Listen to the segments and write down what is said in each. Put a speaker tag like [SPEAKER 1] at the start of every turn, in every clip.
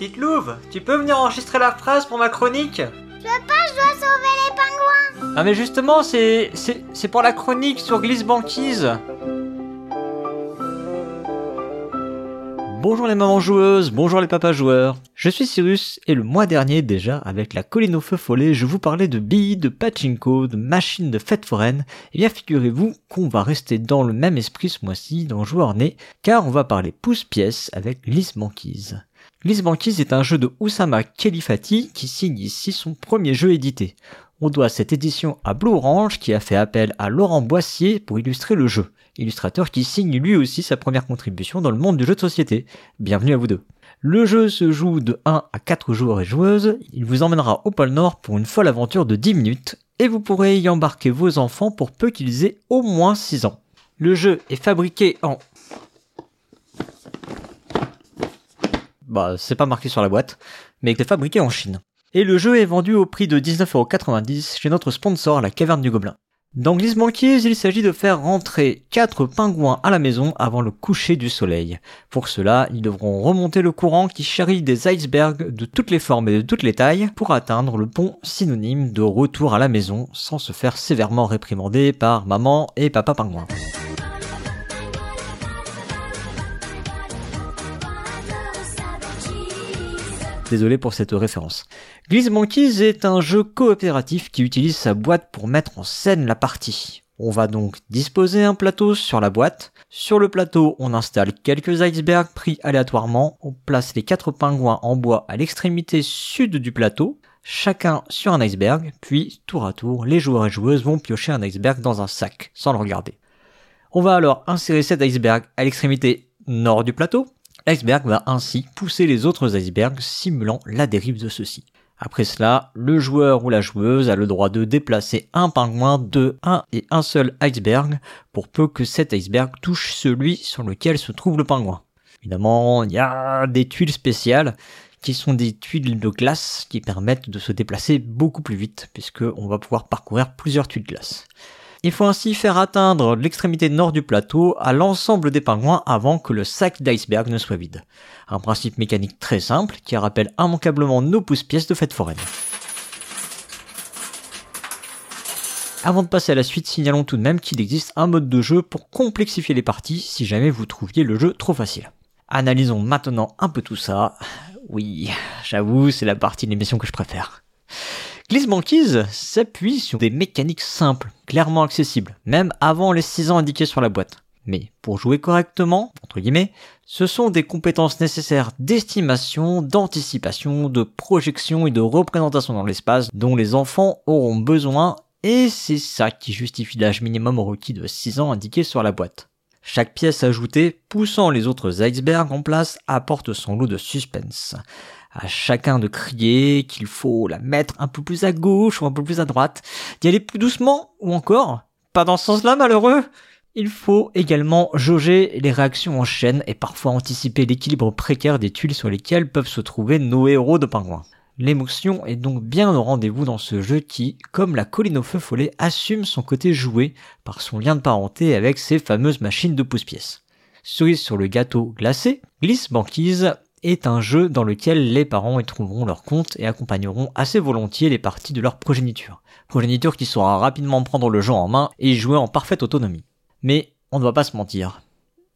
[SPEAKER 1] Petite Louve, tu peux venir enregistrer la phrase pour ma chronique?
[SPEAKER 2] Je veux pas, je dois sauver les pingouins.
[SPEAKER 1] Ah mais justement, c'est c'est c'est pour la chronique sur Glisse Banquise. Bonjour les mamans joueuses, bonjour les papas joueurs. Je suis Cyrus et le mois dernier déjà, avec la colline au feu follet, je vous parlais de billes, de pachinko, de machines de fête foraine. Et bien figurez-vous qu'on va rester dans le même esprit ce mois-ci dans Joueur Né, car on va parler pouce-pièce avec Glisse Banquise. Glisse Banquise est un jeu de Oussama Khelifati qui signe ici son premier jeu édité. On doit cette édition à Blue Orange qui a fait appel à Laurent Boissier pour illustrer le jeu, illustrateur qui signe lui aussi sa première contribution dans le monde du jeu de société. Bienvenue à vous deux. Le jeu se joue de 1 à 4 joueurs et joueuses, il vous emmènera au pôle Nord pour une folle aventure de 10 minutes, et vous pourrez y embarquer vos enfants pour peu qu'ils aient au moins 6 ans. Le jeu est fabriqué en... Bah, c'est pas marqué sur la boîte, mais il est fabriqué en Chine. Et le jeu est vendu au prix de 19,90€ chez notre sponsor, la Caverne du Gobelin. Dans Glisse il s'agit de faire rentrer 4 pingouins à la maison avant le coucher du soleil. Pour cela, ils devront remonter le courant qui charrie des icebergs de toutes les formes et de toutes les tailles pour atteindre le pont synonyme de retour à la maison sans se faire sévèrement réprimander par maman et papa pingouin. Désolé pour cette référence. Glisse Monkeys est un jeu coopératif qui utilise sa boîte pour mettre en scène la partie. On va donc disposer un plateau sur la boîte. Sur le plateau, on installe quelques icebergs pris aléatoirement. On place les quatre pingouins en bois à l'extrémité sud du plateau, chacun sur un iceberg, puis tour à tour, les joueurs et joueuses vont piocher un iceberg dans un sac, sans le regarder. On va alors insérer cet iceberg à l'extrémité nord du plateau. L'iceberg va ainsi pousser les autres icebergs simulant la dérive de ceux-ci. Après cela, le joueur ou la joueuse a le droit de déplacer un pingouin de un et un seul iceberg pour peu que cet iceberg touche celui sur lequel se trouve le pingouin. Évidemment, il y a des tuiles spéciales qui sont des tuiles de glace qui permettent de se déplacer beaucoup plus vite puisque on va pouvoir parcourir plusieurs tuiles de glace. Il faut ainsi faire atteindre l'extrémité nord du plateau à l'ensemble des pingouins avant que le sac d'iceberg ne soit vide. Un principe mécanique très simple qui rappelle immanquablement nos pouces-pièces de fête foraine. Avant de passer à la suite, signalons tout de même qu'il existe un mode de jeu pour complexifier les parties si jamais vous trouviez le jeu trop facile. Analysons maintenant un peu tout ça. Oui, j'avoue, c'est la partie de l'émission que je préfère. Banquise s'appuie sur des mécaniques simples, clairement accessibles, même avant les 6 ans indiqués sur la boîte. Mais pour jouer correctement, entre guillemets, ce sont des compétences nécessaires d'estimation, d'anticipation, de projection et de représentation dans l'espace dont les enfants auront besoin et c'est ça qui justifie l'âge minimum requis de 6 ans indiqué sur la boîte. Chaque pièce ajoutée, poussant les autres icebergs en place, apporte son lot de suspense à chacun de crier qu'il faut la mettre un peu plus à gauche ou un peu plus à droite, d'y aller plus doucement ou encore, pas dans ce sens-là malheureux. Il faut également jauger les réactions en chaîne et parfois anticiper l'équilibre précaire des tuiles sur lesquelles peuvent se trouver nos héros de pingouins. L'émotion est donc bien au rendez-vous dans ce jeu qui, comme la colline au feu follet, assume son côté joué par son lien de parenté avec ces fameuses machines de pouce-pièces. Cerise sur le gâteau glacé, glisse banquise est un jeu dans lequel les parents y trouveront leur compte et accompagneront assez volontiers les parties de leur progéniture. Progéniture qui saura rapidement prendre le jeu en main et jouer en parfaite autonomie. Mais on ne va pas se mentir.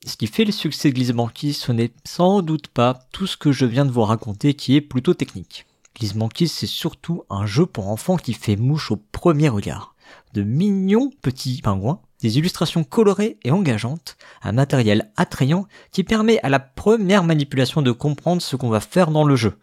[SPEAKER 1] Ce qui fait le succès de Glisse Banquise, ce n'est sans doute pas tout ce que je viens de vous raconter qui est plutôt technique. Glisse Banquise, c'est surtout un jeu pour enfants qui fait mouche au premier regard. De mignons petits pingouins des illustrations colorées et engageantes, un matériel attrayant qui permet à la première manipulation de comprendre ce qu'on va faire dans le jeu.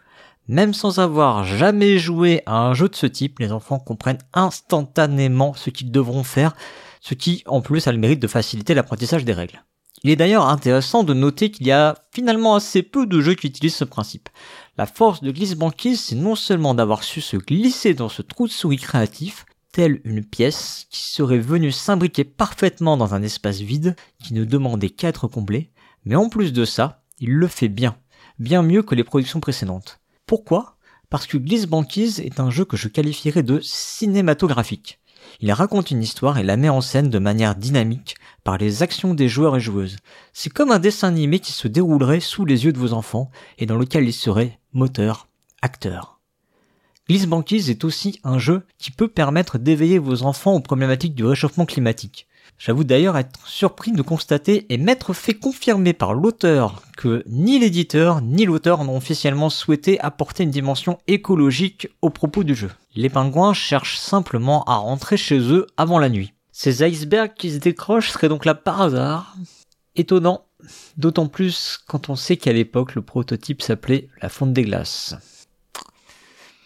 [SPEAKER 1] Même sans avoir jamais joué à un jeu de ce type, les enfants comprennent instantanément ce qu'ils devront faire, ce qui en plus a le mérite de faciliter l'apprentissage des règles. Il est d'ailleurs intéressant de noter qu'il y a finalement assez peu de jeux qui utilisent ce principe. La force de Glisse Banquise, c'est non seulement d'avoir su se glisser dans ce trou de souris créatif, telle une pièce qui serait venue s'imbriquer parfaitement dans un espace vide qui ne demandait qu'à être comblé, mais en plus de ça, il le fait bien, bien mieux que les productions précédentes. Pourquoi? Parce que Glisse Banquise est un jeu que je qualifierais de cinématographique. Il raconte une histoire et la met en scène de manière dynamique par les actions des joueurs et joueuses. C'est comme un dessin animé qui se déroulerait sous les yeux de vos enfants et dans lequel ils seraient moteur, acteur. Glisse Banquise est aussi un jeu qui peut permettre d'éveiller vos enfants aux problématiques du réchauffement climatique. J'avoue d'ailleurs être surpris de constater et m'être fait confirmer par l'auteur que ni l'éditeur ni l'auteur n'ont officiellement souhaité apporter une dimension écologique au propos du jeu. Les pingouins cherchent simplement à rentrer chez eux avant la nuit. Ces icebergs qui se décrochent seraient donc là par hasard. Étonnant, d'autant plus quand on sait qu'à l'époque le prototype s'appelait la fonte des glaces.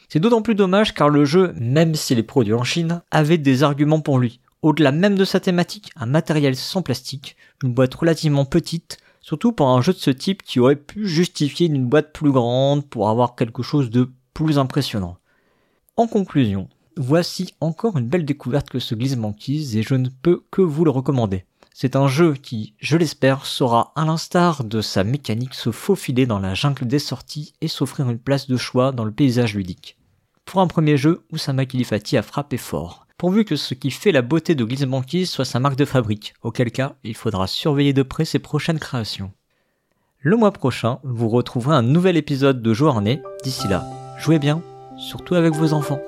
[SPEAKER 1] C'est d'autant plus dommage car le jeu, même s'il est produit en Chine, avait des arguments pour lui. Au-delà même de sa thématique, un matériel sans plastique, une boîte relativement petite, surtout pour un jeu de ce type qui aurait pu justifier une boîte plus grande pour avoir quelque chose de plus impressionnant. En conclusion, voici encore une belle découverte que ce glisse banquise et je ne peux que vous le recommander. C'est un jeu qui, je l'espère, saura à l'instar de sa mécanique se faufiler dans la jungle des sorties et s'offrir une place de choix dans le paysage ludique. Pour un premier jeu, Oussama Kilifati a frappé fort pourvu que ce qui fait la beauté de Banquise soit sa marque de fabrique, auquel cas il faudra surveiller de près ses prochaines créations. Le mois prochain, vous retrouverez un nouvel épisode de Journée. D'ici là, jouez bien, surtout avec vos enfants.